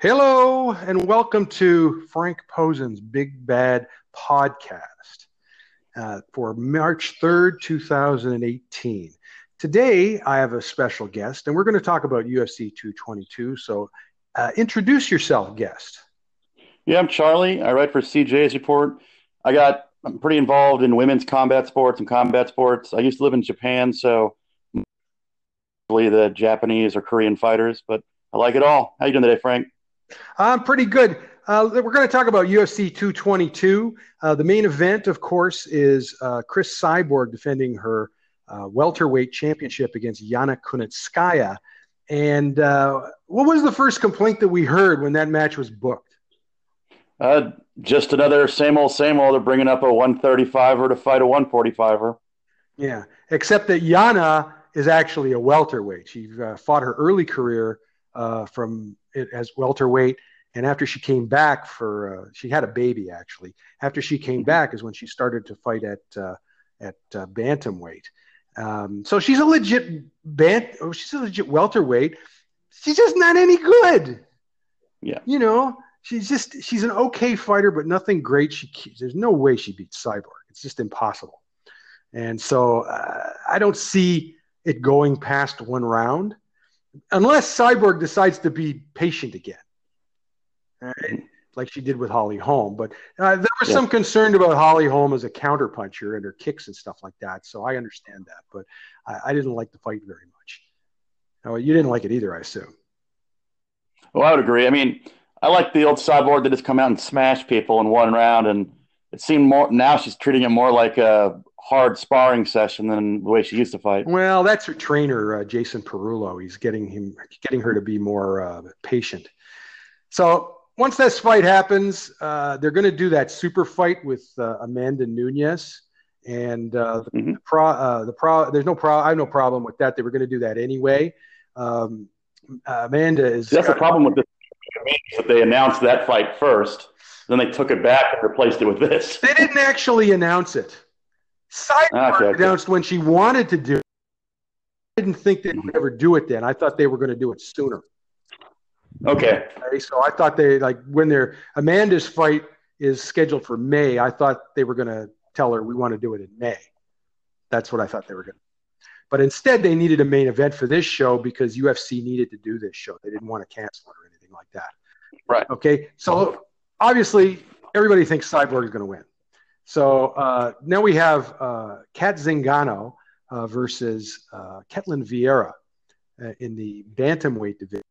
Hello, and welcome to Frank Posen's Big Bad Podcast uh, for March 3rd, 2018. Today, I have a special guest, and we're going to talk about UFC 222. So, uh, introduce yourself, guest. Yeah, I'm Charlie. I write for CJ's Report. I got I'm pretty involved in women's combat sports and combat sports. I used to live in Japan, so the Japanese or Korean fighters, but I like it all. How you doing today, Frank? I'm pretty good. Uh, we're going to talk about UFC 222. Uh, the main event, of course, is uh, Cris Cyborg defending her uh, welterweight championship against Yana Kunitskaya. And uh, what was the first complaint that we heard when that match was booked? Uh, just another same old, same old. They're bringing up a 135er to fight a 145er. Yeah, except that Yana is actually a welterweight. She uh, fought her early career uh, from it as welterweight, and after she came back for, uh, she had a baby actually. After she came mm-hmm. back is when she started to fight at uh, at uh, bantamweight. Um, so she's a legit bant. Oh, she's a legit welterweight. She's just not any good. Yeah, you know, she's just she's an okay fighter, but nothing great. She there's no way she beats Cyborg. It's just impossible. And so uh, I don't see it going past one round, unless Cyborg decides to be patient again, right? like she did with Holly Holm. But uh, there was yeah. some concern about Holly Holm as a counterpuncher and her kicks and stuff like that. So I understand that, but I, I didn't like the fight very much. Oh, you didn't like it either, I assume. Well, I would agree. I mean, I like the old cyborg that has come out and smashed people in one round, and it seemed more now she's treating it more like a hard sparring session than the way she used to fight. Well, that's her trainer, uh, Jason Parillo. He's getting him, getting her to be more uh, patient. So once this fight happens, uh, they're going to do that super fight with uh, Amanda Nunes. and uh, the, mm-hmm. pro, uh, the pro, there's no pro, I have no problem with that. They were going to do that anyway. Um, Amanda is. That's the problem with this. That they announced that fight first, then they took it back and replaced it with this. They didn't actually announce it. Cyborg ah, okay, okay. announced when she wanted to do. It. I didn't think they would ever do it then. I thought they were going to do it sooner. Okay. okay. So I thought they like when their Amanda's fight is scheduled for May. I thought they were going to tell her we want to do it in May. That's what I thought they were going to. But instead, they needed a main event for this show because UFC needed to do this show. They didn't want to cancel it or anything like that. Right. Okay. So uh-huh. Obviously, everybody thinks Cyborg is going to win. So uh, now we have uh, Cat Zingano uh, versus uh, Ketlen Vieira uh, in the bantamweight division.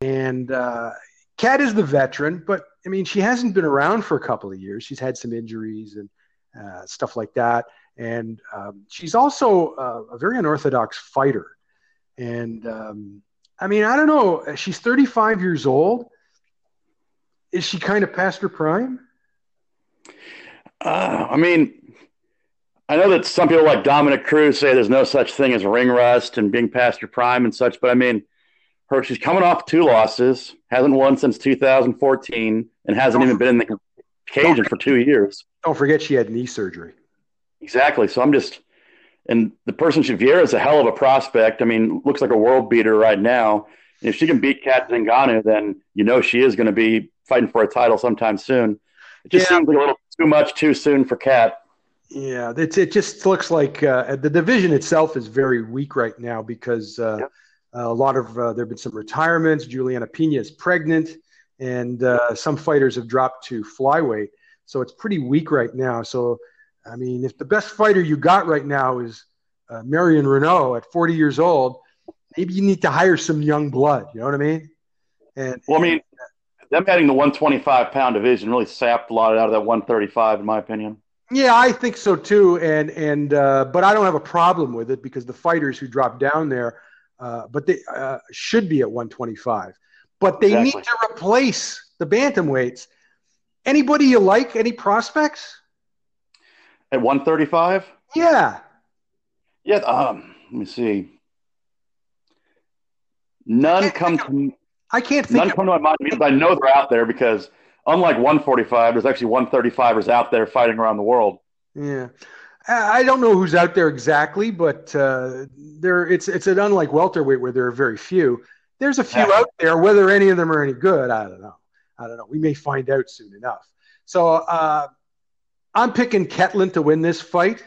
And uh, Cat is the veteran, but I mean, she hasn't been around for a couple of years. She's had some injuries and uh, stuff like that. And um, she's also a very unorthodox fighter. And um, I mean, I don't know. She's 35 years old. Is she kind of past her prime? Uh, I mean, I know that some people like Dominick Cruz say there's no such thing as ring rust and being past your prime and such, but I mean, her she's coming off two losses, hasn't won since 2014, and hasn't even been in the Cajun for two years. Don't forget she had knee surgery. Exactly. So I'm just, and the person Vieira is a hell of a prospect. I mean, looks like a world beater right now. If she can beat Cat Zingano, then you know she is going to be fighting for a title sometime soon. It just yeah. seems like a little too much too soon for Cat. Yeah, it, it just looks like uh, the division itself is very weak right now because uh, yep. a lot of uh, there have been some retirements. Julianna Peña is pregnant, and uh, some fighters have dropped to flyweight, so it's pretty weak right now. So, I mean, if the best fighter you got right now is uh, Marion Reneau at 40 years old, maybe you need to hire some young blood. You know what I mean? And well, I mean, them adding the 125 pound division really sapped a lot out of that 135, in my opinion. Yeah, I think so too, and and uh, but I don't have a problem with it because the fighters who drop down there, uh, but they uh, should be at 125, but they exactly. need to replace the bantamweights. Anybody you like? Any prospects at 135? Yeah, yeah. Um, let me see. None come to I can't think. None come to my mind because I know they're out there because unlike 145, there's actually 135ers out there fighting around the world. Yeah. I don't know who's out there exactly, but uh, there it's it's an unlike welterweight where there are very few. there's a few yeah. out there. Whether any of them are any good, I don't know. I don't know. We may find out soon enough. So uh, I'm picking Ketlen to win this fight.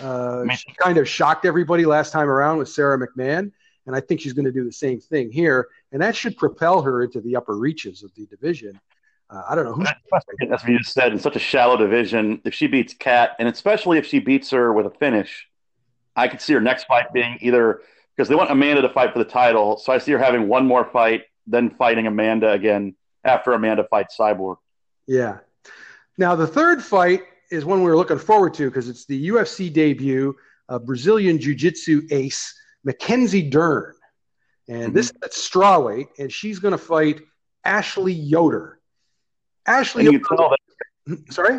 Uh, she kind of shocked everybody last time around with Sara McMann, and I think she's going to do the same thing here, and that should propel her into the upper reaches of the division. Uh, I don't know who. That's what you just said. In such a shallow division, if she beats Cat, and especially if she beats her with a finish, I could see her next fight being either because they want Amanda to fight for the title. So I see her having one more fight, then fighting Amanda again after Amanda fights Cyborg. Yeah. Now the third fight is one we are looking forward to because it's the UFC debut of Brazilian Jiu-Jitsu ace Mackenzie Dern, and mm-hmm. this is at strawweight, and she's going to fight Ashley Yoder. Ashley, tell that. Sorry.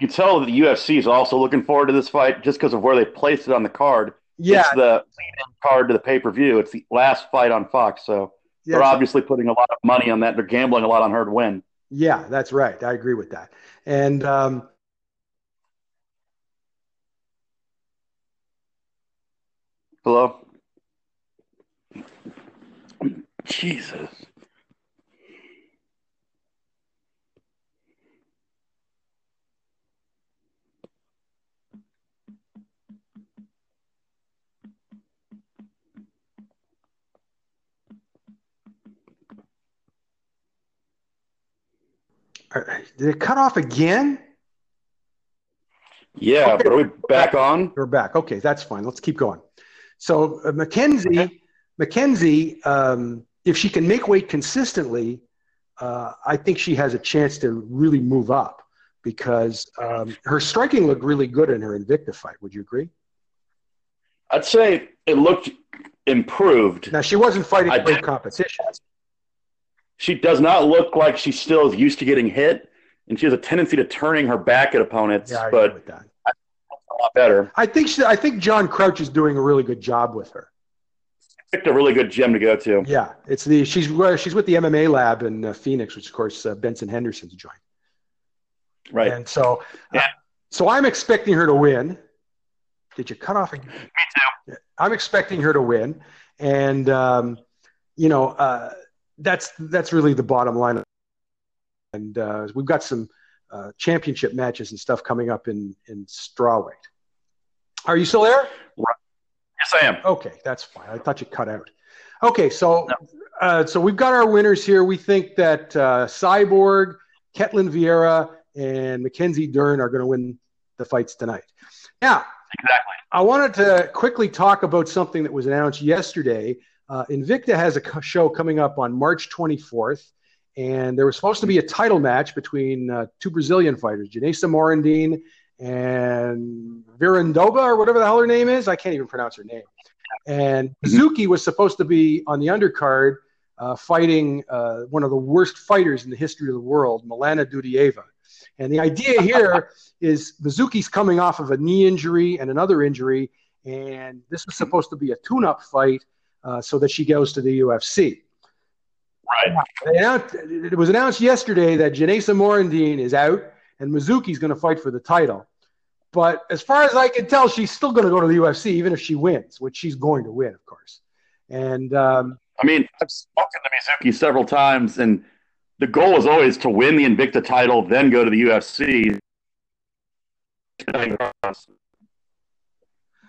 You can tell that the UFC is also looking forward to this fight just because of where they placed it on the card. Yeah, it's the card to the pay per view. It's the last fight on Fox, so yeah, they're obviously putting a lot of money on that. They're gambling a lot on her to win. Yeah, that's right. I agree with that. And um, hello, Jesus. Did it cut off again? Yeah, okay. but are we back on? We're back. Okay, that's fine. Let's keep going. So uh, Mackenzie, okay. Mackenzie, um, if she can make weight consistently, uh, I think she has a chance to really move up because um, her striking looked really good in her Invicta fight. Would you agree? I'd say it looked improved. Now she wasn't fighting great competition she does not look like she still is used to getting hit, and she has a tendency to turning her back at opponents. Yeah, I but with that. a lot better. I think she, I think John Crouch is doing a really good job with her. Picked a really good gym to go to. Yeah, it's the she's she's with the MMA lab in uh, Phoenix, which of course uh, Benson Henderson's joined. Right, and so uh, yeah. so I'm expecting her to win. Did you cut off? Me too. I'm expecting her to win, and um, you know uh, that's that's really the bottom line. And uh, we've got some uh, championship matches and stuff coming up in in strawweight. Are you still there? Yes, I am. Okay, that's fine. I thought you cut out. Okay, so no. uh, so we've got our winners here. We think that uh, Cyborg, Ketlen Vieira, and Mackenzie Dern are going to win the fights tonight. Now, exactly. I wanted to quickly talk about something that was announced yesterday uh, Invicta has a show coming up on March 24th, and there was supposed to be a title match between uh, two Brazilian fighters, Janaisa Morandin and Virandova, or whatever the hell her name is. I can't even pronounce her name. And Mizuki was supposed to be on the undercard uh, fighting uh, one of the worst fighters in the history of the world, Milana Dudieva. And the idea here is Mizuki's coming off of a knee injury and another injury, and this was supposed to be a tune-up fight uh, so that she goes to the UFC. Right. Announced, it was announced yesterday that Janaisa Morandin is out and Mizuki's going to fight for the title. But as far as I can tell, she's still going to go to the UFC, even if she wins, which she's going to win, of course. And um, I mean, I've spoken to Mizuki several times, and the goal is always to win the Invicta title, then go to the UFC.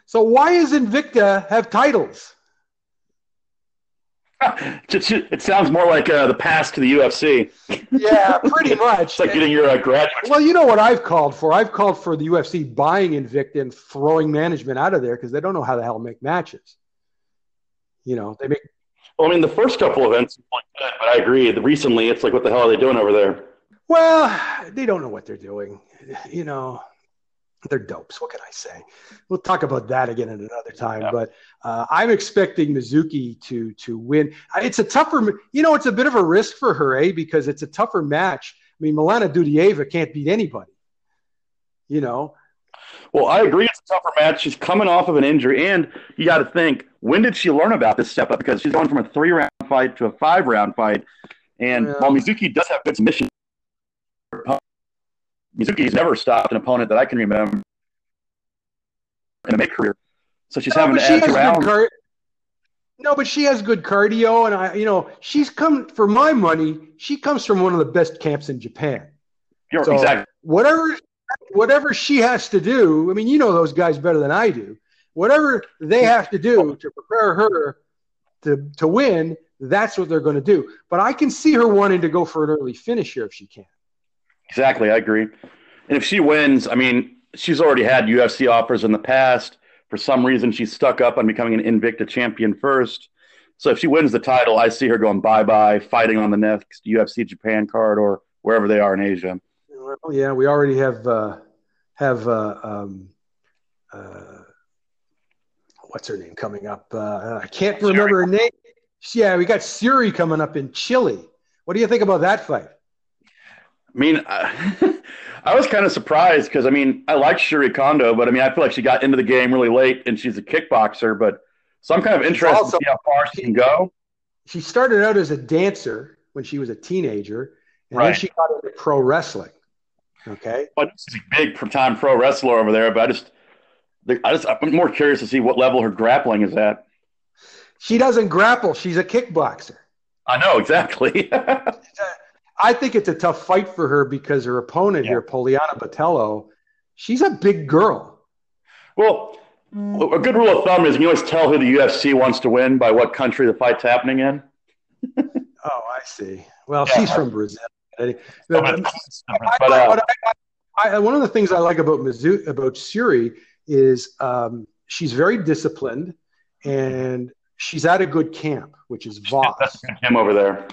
So why does Invicta have titles? it sounds more like uh, the pass to the UFC. Yeah, pretty much. it's like getting your uh, graduate. Well, you know what I've called for? I've called for the UFC buying Invicta and throwing management out of there because they don't know how the hell to make matches. You know, they make. Well, I mean, the first couple of events like good, but I agree. Recently, it's like, what the hell are they doing over there? Well, they don't know what they're doing. You know, they're dopes. What can I say? We'll talk about that again at another time. Yeah. But uh, I'm expecting Mizuki to to win. It's a tougher, you know, it's a bit of a risk for her, eh? Because it's a tougher match. I mean, Milana Dudieva can't beat anybody. You know. Well, I agree. It's a tougher match. She's coming off of an injury, and you got to think, when did she learn about this step up? Because she's going from a three round fight to a five round fight, and yeah. while Mizuki does have good submission Mizuki's never stopped an opponent that I can remember in a mid career. So she's no, having to add rounds. No, but she has good cardio, and I, you know, she's come for my money. She comes from one of the best camps in Japan. You're, So exactly. whatever, whatever she has to do. I mean, you know those guys better than I do. Whatever they have to do to prepare her to to win, that's what they're going to do. But I can see her wanting to go for an early finish here if she can. Exactly, I agree. And if she wins, I mean, she's already had UFC offers in the past. For some reason, she's stuck up on becoming an Invicta champion first. So if she wins the title, I see her going bye bye, fighting on the next UFC Japan card or wherever they are in Asia. Well, yeah, we already have uh, have uh, um, uh, what's her name coming up? Uh, I can't remember her name. Yeah, we got Syuri coming up in Chile. What do you think about that fight? I mean, I, I was kind of surprised because I mean, I like Syuri Kondo, but I mean, I feel like she got into the game really late and she's a kickboxer. But so I'm kind of interested also- to see how far she can go. She started out as a dancer when she was a teenager, and then she got into pro wrestling. Okay, But she's a big time pro wrestler over there. But I just, I just, I'm more curious to see what level her grappling is at. she doesn't grapple; she's a kickboxer. I know exactly. I think it's a tough fight for her because her opponent Yeah. here, Poliana Botelho, she's a big girl. well, a good rule of thumb is you always tell who the UFC wants to win by what country the fight's happening in. Oh, I see. Well, Yeah. she's from Brazil. But, I- but, uh, I, one of the things I like about Mizzou, about Syuri is um, she's very disciplined and she's at a good camp, which is Voss. that's him over there.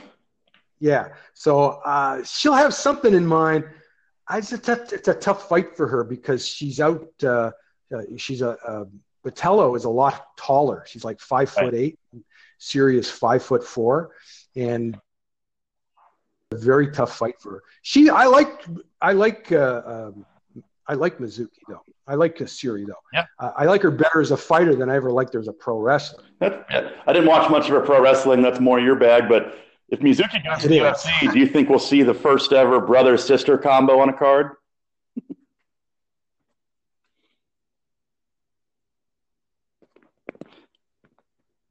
Yeah, so uh, she'll have something in mind. I, it's, a tough, it's a tough fight for her because she's out. Uh, uh, she's a, a Botelho is a lot taller. She's like five Right. foot eight. Syuri is five foot four, and a very tough fight for her. She, I like, I like, uh, um, I like Mizuki though. I like Syuri though. Yeah. Uh, I like her better as a fighter than I ever liked her as a pro wrestler. That, I didn't watch much of her pro wrestling. That's more your bag. But if Mizuki goes to the. UFC, do you think we'll see the first ever brother sister combo on a card?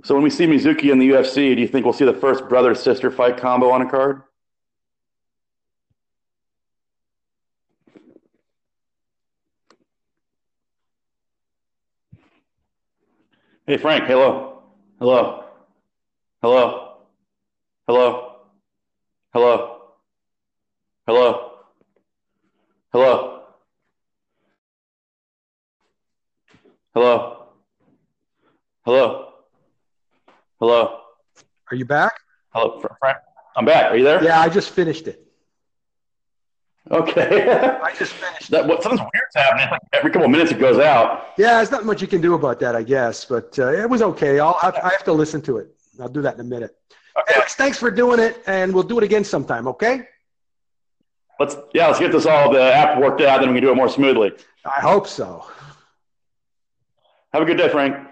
so when we see Mizuki in the UFC, do you think we'll see the first brother sister fight combo on a card? Hey Frank, hello. Hello. Hello. Hello. Hello. Hello. Hello. Hello. Hello. Hello. Are you back? Hello, Frank. I'm back. Are you there? Yeah, I just finished it. Okay. I just finished. that, what, something's weird's happening. Like every couple of minutes it goes out. Yeah, there's not much you can do about that, I guess, but uh, it was okay. I'll, I, I have to listen to it. I'll do that in a minute. Okay. Anyways, thanks for doing it, and we'll do it again sometime, okay? Let's yeah, let's get this all the app worked out, then we can do it more smoothly. I hope so. Have a good day, Frank.